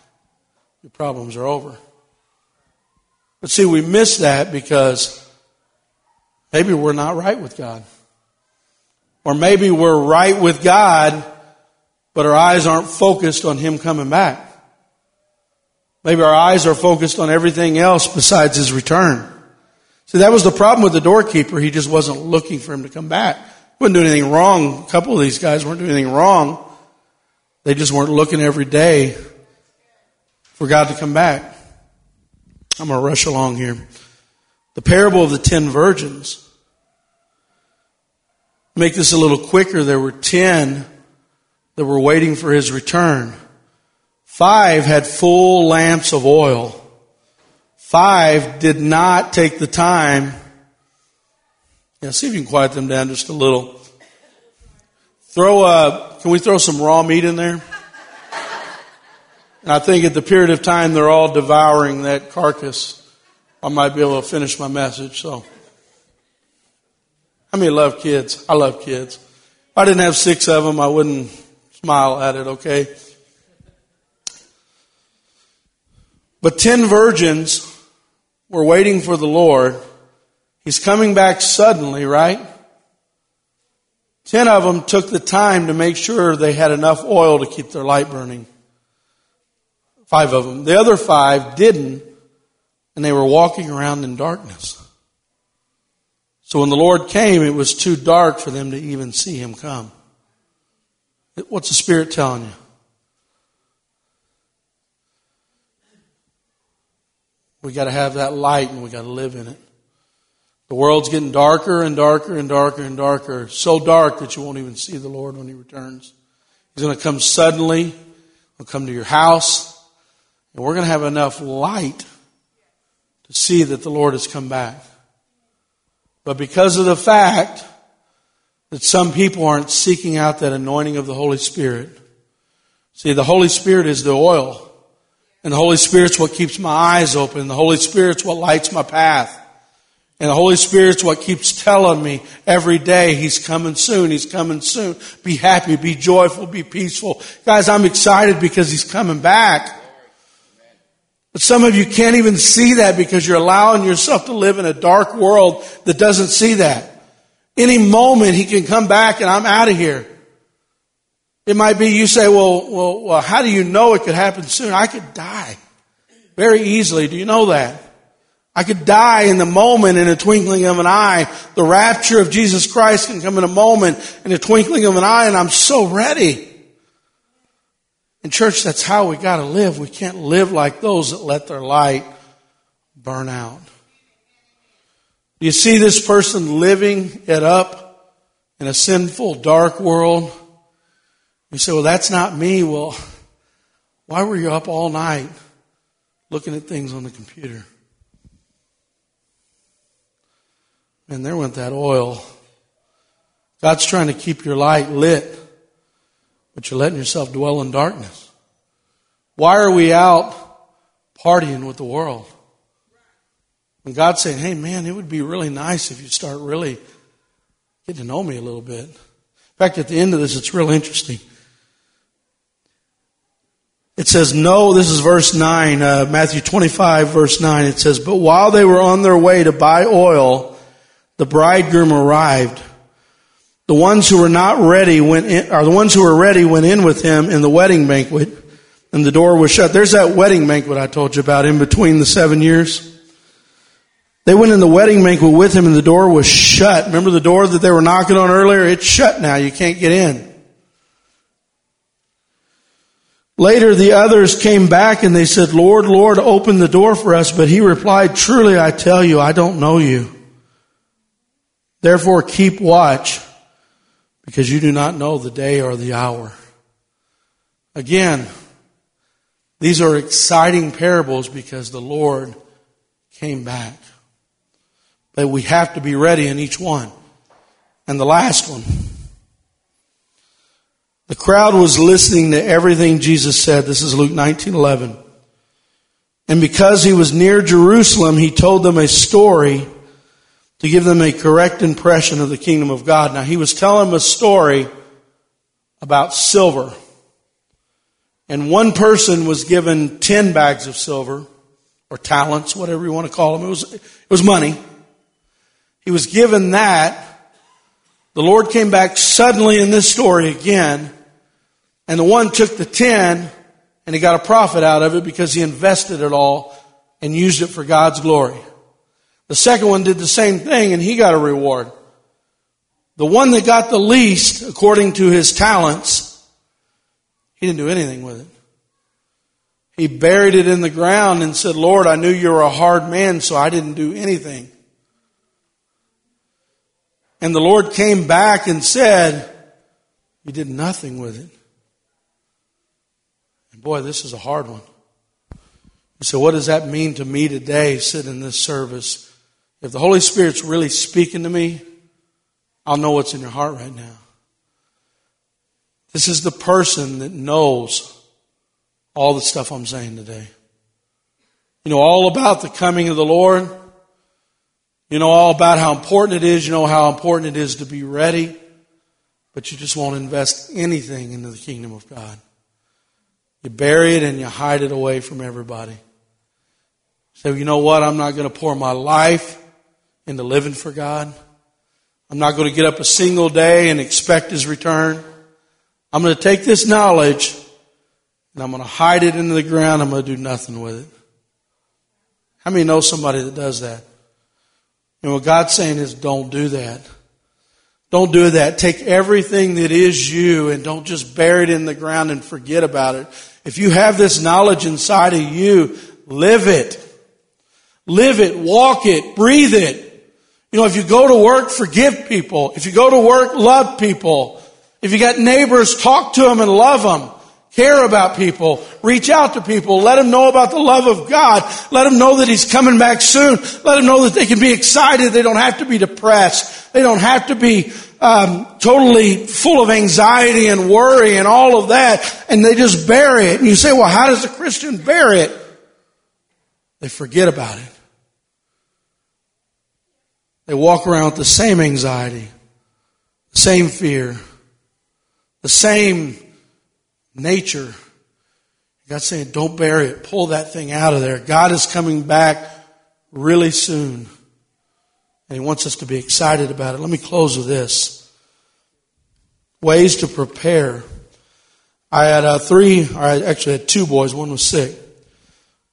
Your problems are over. But see, we miss that because maybe we're not right with God. Or maybe we're right with God, but our eyes aren't focused on Him coming back. Maybe our eyes are focused on everything else besides his return. See, that was the problem with the doorkeeper. He just wasn't looking for him to come back. Wouldn't do anything wrong. A couple of these guys weren't doing anything wrong. They just weren't looking every day for God to come back. I'm going to rush along here. The parable of the ten virgins. Make this a little quicker. There were ten that were waiting for his return. Five had full lamps of oil. Five did not take the time. Yeah, see if you can quiet them down just a little. Throw a, can we throw some raw meat in there? And I think at the period of time they're all devouring that carcass. I might be able to finish my message, so. I mean, love kids. I love kids. If I didn't have six of them, I wouldn't smile at it, okay? But ten virgins were waiting for the Lord. He's coming back suddenly, right? Ten of them took the time to make sure they had enough oil to keep their light burning. Five of them. The other five didn't, and they were walking around in darkness. So when the Lord came, it was too dark for them to even see him come. What's the Spirit telling you? We got to have that light and we got to live in it. The world's getting darker and darker and darker and darker. So dark that you won't even see the Lord when He returns. He's going to come suddenly. He'll come to your house. And we're going to have enough light to see that the Lord has come back. But because of the fact that some people aren't seeking out that anointing of the Holy Spirit, see, the Holy Spirit is the oil. And the Holy Spirit's what keeps my eyes open. The Holy Spirit's what lights my path. And the Holy Spirit's what keeps telling me every day, He's coming soon, He's coming soon. Be happy, be joyful, be peaceful. Guys, I'm excited because He's coming back. But some of you can't even see that because you're allowing yourself to live in a dark world that doesn't see that. Any moment He can come back and I'm out of here. It might be you say, well, well, well, how do you know it could happen soon? I could die very easily. Do you know that? I could die in the moment in a twinkling of an eye. The rapture of Jesus Christ can come in a moment in a twinkling of an eye and I'm so ready. In church, that's how we gotta live. We can't live like those that let their light burn out. You see this person living it up in a sinful, dark world? You say, well, that's not me. Well, why were you up all night looking at things on the computer? And there went that oil. God's trying to keep your light lit, but you're letting yourself dwell in darkness. Why are we out partying with the world? And God's saying, hey man, it would be really nice if you start really getting to know me a little bit. In fact, at the end of this, it's real interesting. It says, no, this is verse 9, uh, Matthew 25, verse 9. It says, but while they were on their way to buy oil, the bridegroom arrived. The ones who were not ready went in, or the ones who were ready went in with him in the wedding banquet, and the door was shut. There's that wedding banquet I told you about in between the seven years. They went in the wedding banquet with him and the door was shut. Remember the door that they were knocking on earlier? It's shut now. You can't get in. Later the others came back and they said, Lord, Lord, open the door for us. But he replied, truly I tell you, I don't know you. Therefore keep watch because you do not know the day or the hour. Again, these are exciting parables because the Lord came back. But we have to be ready in each one. And the last one. The crowd was listening to everything Jesus said. This is Luke 19:11. And because he was near Jerusalem, he told them a story to give them a correct impression of the kingdom of God. Now, he was telling them a story about silver. And one person was given 10 bags of silver, or talents, whatever you want to call them. It was, it was money. He was given that. The Lord came back suddenly in this story again, and the one took the 10 and he got a profit out of it because he invested it all and used it for God's glory. The second one did the same thing and he got a reward. the one that got the least, according to his talents, he didn't do anything with it. He buried it in the ground and said, Lord, I knew you were a hard man, so I didn't do anything. And the Lord came back and said, You did nothing with it. And boy, this is a hard one. So, what does that mean to me today, sitting in this service? If the Holy Spirit's really speaking to me, I'll know what's in your heart right now. This is the person that knows all the stuff I'm saying today. You know all about the coming of the Lord. You know all about how important it is. You know how important it is to be ready. But you just won't invest anything into the kingdom of God. You bury it and you hide it away from everybody. Say, so, you know what? I'm not going to pour my life into living for God. I'm not going to get up a single day and expect His return. I'm going to take this knowledge and I'm going to hide it into the ground. I'm going to do nothing with it. How many know somebody that does that? And what God's saying is don't do that. Don't do that. Take everything that is you and don't just bury it in the ground and forget about it. If you have this knowledge inside of you, live it. Live it, walk it, breathe it. You know, if you go to work, forgive people. If you go to work, love people. If you got neighbors, talk to them and love them. Care about people. Reach out to people. Let them know about the love of God. Let them know that He's coming back soon. Let them know that they can be excited. They don't have to be depressed. They don't have to be um, totally full of anxiety and worry and all of that. And they just bury it. And you say, well, how does a Christian bury it? They forget about it. They walk around with the same anxiety, the same fear, the same nature. God's saying, don't bury it. Pull that thing out of there. God is coming back really soon. And He wants us to be excited about it. Let me close with this. Ways to prepare. I had uh, three, or I actually had two boys. One was sick.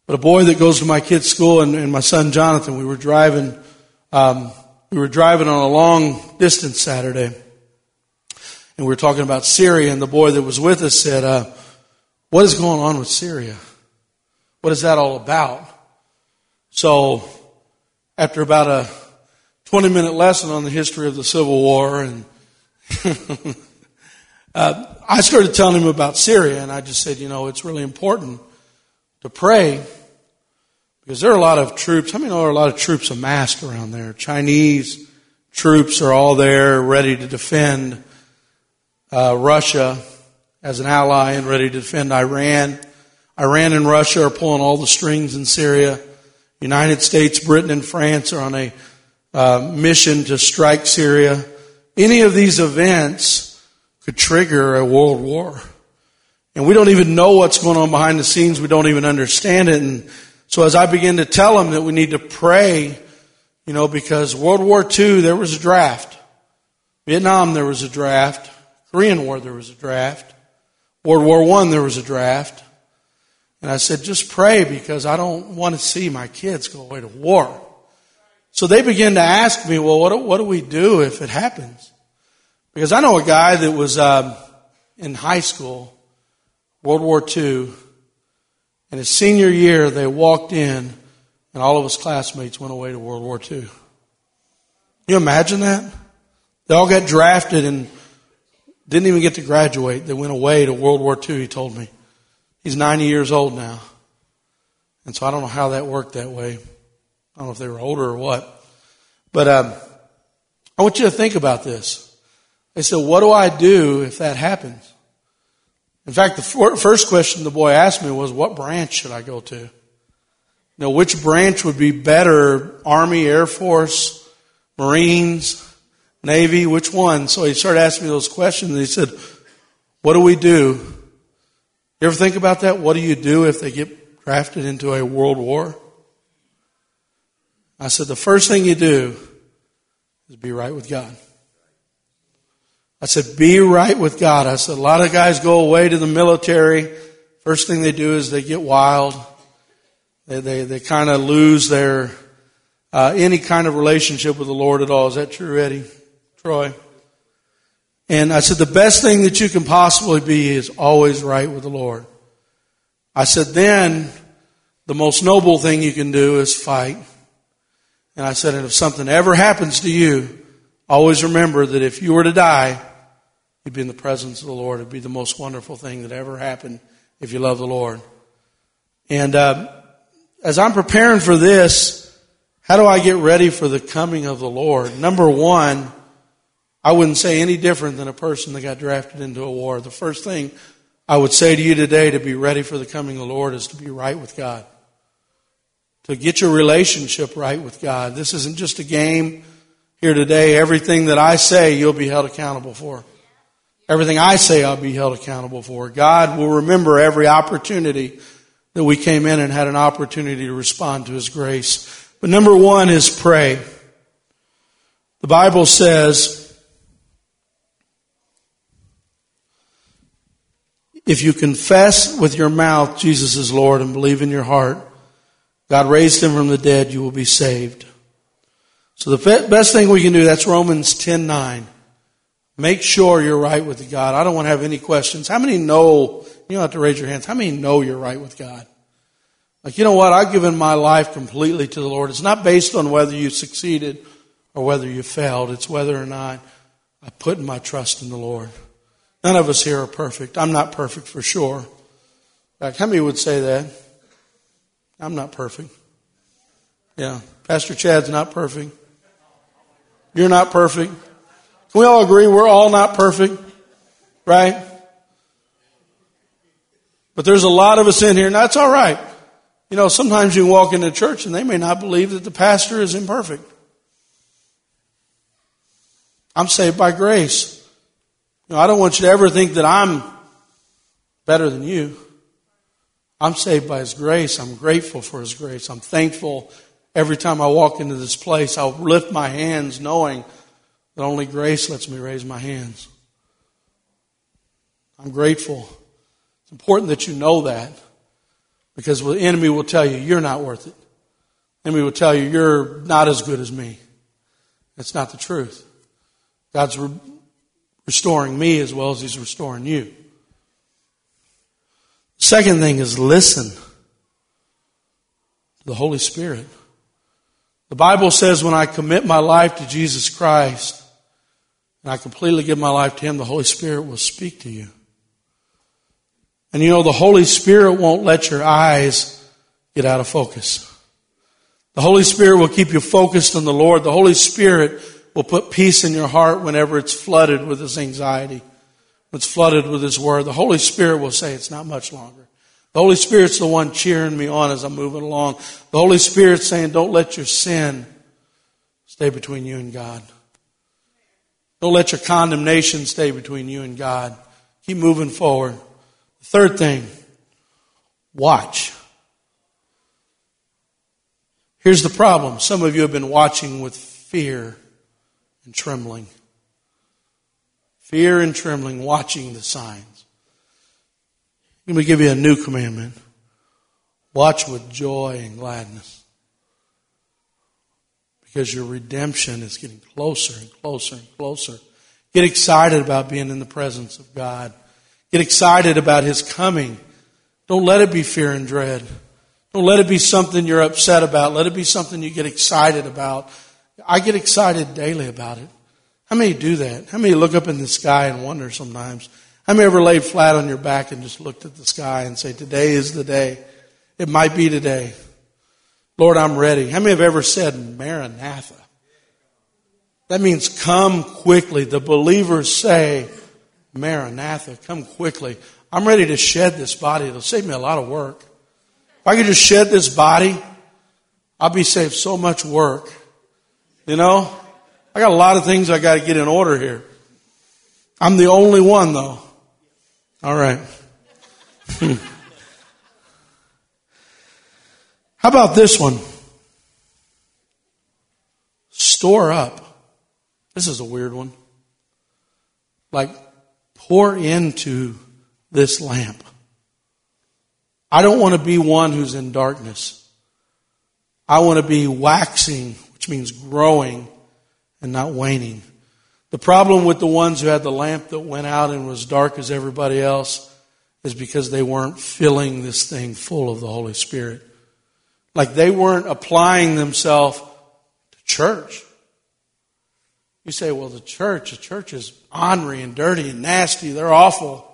But a boy that goes to my kid's school and, and my son Jonathan, we were driving, um, we were driving on a long distance Saturday and we were talking about Syria, and the boy that was with us said, uh, What is going on with Syria? What is that all about? So, after about a 20 minute lesson on the history of the Civil War, and uh, I started telling him about Syria, and I just said, You know, it's really important to pray because there are a lot of troops. How many know there are a lot of troops amassed around there? Chinese troops are all there ready to defend uh, Russia as an ally and ready to defend Iran. Iran and Russia are pulling all the strings in Syria. United States, Britain, and France are on a uh, mission to strike Syria. Any of these events could trigger a world war. And we don't even know what's going on behind the scenes. We don't even understand it. And so as I begin to tell them that we need to pray, you know, because World War II, there was a draft. Vietnam, there was a draft. Korean War, there was a draft. World War One, there was a draft. And I said, just pray because I don't want to see my kids go away to war. So they began to ask me, well, what, what do we do if it happens? Because I know a guy that was um, in high school, World War II, and his senior year they walked in and all of his classmates went away to World War II. You imagine that? They all got drafted and didn't even get to graduate. They went away to World War II, he told me. He's 90 years old now. And so I don't know how that worked that way. I don't know if they were older or what. But um, I want you to think about this. They said, What do I do if that happens? In fact, the first question the boy asked me was, What branch should I go to? Now, which branch would be better? Army, Air Force, Marines, Navy, which one? So he started asking me those questions and he said, what do we do? You ever think about that? What do you do if they get drafted into a world war? I said, the first thing you do is be right with God. I said, be right with God. I said, a lot of guys go away to the military. First thing they do is they get wild. They, they, they kind of lose their, uh, any kind of relationship with the Lord at all. Is that true, Eddie? Troy. And I said, the best thing that you can possibly be is always right with the Lord. I said, then the most noble thing you can do is fight. And I said, and if something ever happens to you, always remember that if you were to die, you'd be in the presence of the Lord. It'd be the most wonderful thing that ever happened if you love the Lord. And uh, as I'm preparing for this, how do I get ready for the coming of the Lord? Number one, I wouldn't say any different than a person that got drafted into a war. The first thing I would say to you today to be ready for the coming of the Lord is to be right with God. To get your relationship right with God. This isn't just a game here today. Everything that I say, you'll be held accountable for. Everything I say, I'll be held accountable for. God will remember every opportunity that we came in and had an opportunity to respond to His grace. But number one is pray. The Bible says, If you confess with your mouth Jesus is Lord and believe in your heart, God raised him from the dead, you will be saved. So the best thing we can do, that's Romans 10 9. Make sure you're right with God. I don't want to have any questions. How many know, you don't have to raise your hands, how many know you're right with God? Like, you know what? I've given my life completely to the Lord. It's not based on whether you succeeded or whether you failed. It's whether or not I put my trust in the Lord. None of us here are perfect. I'm not perfect for sure. In fact, how many would say that? I'm not perfect. Yeah. Pastor Chad's not perfect. You're not perfect. Can we all agree we're all not perfect? Right? But there's a lot of us in here, and that's all right. You know, sometimes you walk into church and they may not believe that the pastor is imperfect. I'm saved by grace. You know, I don't want you to ever think that I'm better than you. I'm saved by His grace. I'm grateful for His grace. I'm thankful every time I walk into this place. I'll lift my hands knowing that only grace lets me raise my hands. I'm grateful. It's important that you know that because the enemy will tell you you're not worth it. The enemy will tell you you're not as good as me. That's not the truth. God's restoring me as well as He's restoring you. Second thing is listen to the Holy Spirit. The Bible says when I commit my life to Jesus Christ and I completely give my life to Him, the Holy Spirit will speak to you. And you know, the Holy Spirit won't let your eyes get out of focus. The Holy Spirit will keep you focused on the Lord. The Holy Spirit will put peace in your heart whenever it's flooded with this anxiety. It's flooded with His Word. The Holy Spirit will say it's not much longer. The Holy Spirit's the one cheering me on as I'm moving along. The Holy Spirit's saying, don't let your sin stay between you and God. Don't let your condemnation stay between you and God. Keep moving forward. The third thing, watch. Here's the problem. Some of you have been watching with fear and trembling. Fear and trembling, watching the signs. Let me give you a new commandment. Watch with joy and gladness. Because your redemption is getting closer and closer and closer. Get excited about being in the presence of God. Get excited about His coming. Don't let it be fear and dread. Don't let it be something you're upset about. Let it be something you get excited about I get excited daily about it. How many do that? How many look up in the sky and wonder sometimes? How many ever laid flat on your back and just looked at the sky and say, today is the day. It might be today. Lord, I'm ready. How many have ever said Maranatha? That means come quickly. The believers say, Maranatha, come quickly. I'm ready to shed this body. It'll save me a lot of work. If I could just shed this body, I'll be saved so much work. You know, I got a lot of things I got to get in order here. I'm the only one though. All right. How about this one? Store up. This is a weird one. Like, pour into this lamp. I don't want to be one who's in darkness. I want to be waxing which means growing and not waning. The problem with the ones who had the lamp that went out and was dark as everybody else is because they weren't filling this thing full of the Holy Spirit. Like they weren't applying themselves to church. You say, well, the church, the church is ornery and dirty and nasty. They're awful.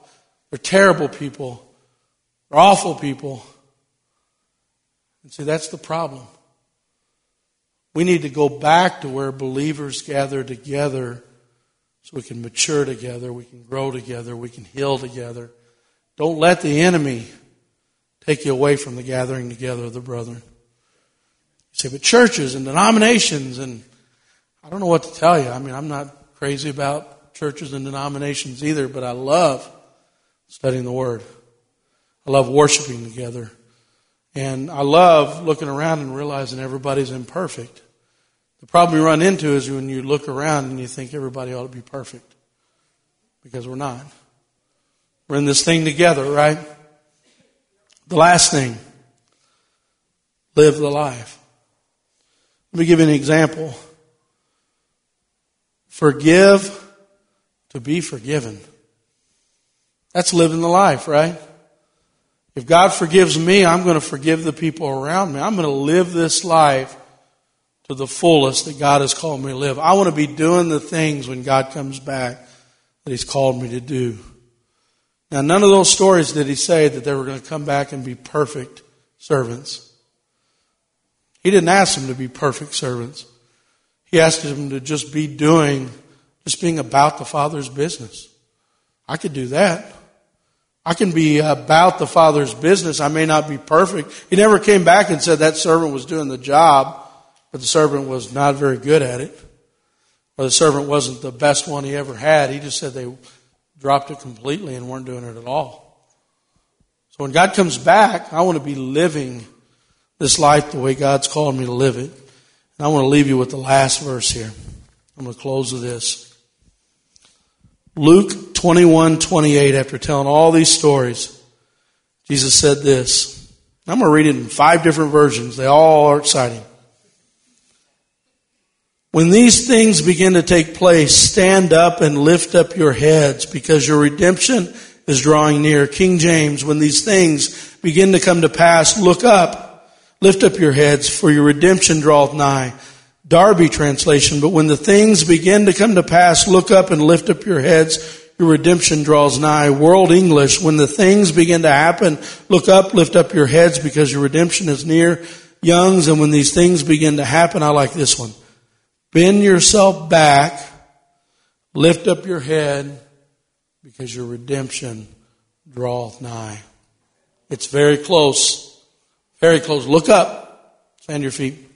They're terrible people. They're awful people. And see, that's the problem. We need to go back to where believers gather together so we can mature together, we can grow together, we can heal together. Don't let the enemy take you away from the gathering together of the brethren. You say, but churches and denominations, and I don't know what to tell you. I mean, I'm not crazy about churches and denominations either, but I love studying the Word. I love worshiping together. And I love looking around and realizing everybody's imperfect. The problem you run into is when you look around and you think everybody ought to be perfect. Because we're not. We're in this thing together, right? The last thing. Live the life. Let me give you an example. Forgive to be forgiven. That's living the life, right? If God forgives me, I'm going to forgive the people around me. I'm going to live this life to the fullest that God has called me to live. I want to be doing the things when God comes back that He's called me to do. Now, none of those stories did He say that they were going to come back and be perfect servants. He didn't ask them to be perfect servants. He asked them to just be doing, just being about the Father's business. I could do that. I can be about the Father's business. I may not be perfect. He never came back and said that servant was doing the job but the servant was not very good at it. Or the servant wasn't the best one he ever had. He just said they dropped it completely and weren't doing it at all. So when God comes back, I want to be living this life the way God's called me to live it. And I want to leave you with the last verse here. I'm going to close with this. Luke 21, 28, after telling all these stories, Jesus said this. I'm going to read it in five different versions. They all are exciting. When these things begin to take place, stand up and lift up your heads because your redemption is drawing near. King James, when these things begin to come to pass, look up, lift up your heads for your redemption draweth nigh. Darby translation, but when the things begin to come to pass, look up and lift up your heads. Your redemption draws nigh. World English, when the things begin to happen, look up, lift up your heads because your redemption is near. Young's, and when these things begin to happen, I like this one. Bend yourself back, lift up your head, because your redemption draweth nigh. It's very close. Very close. Look up. Stand your feet.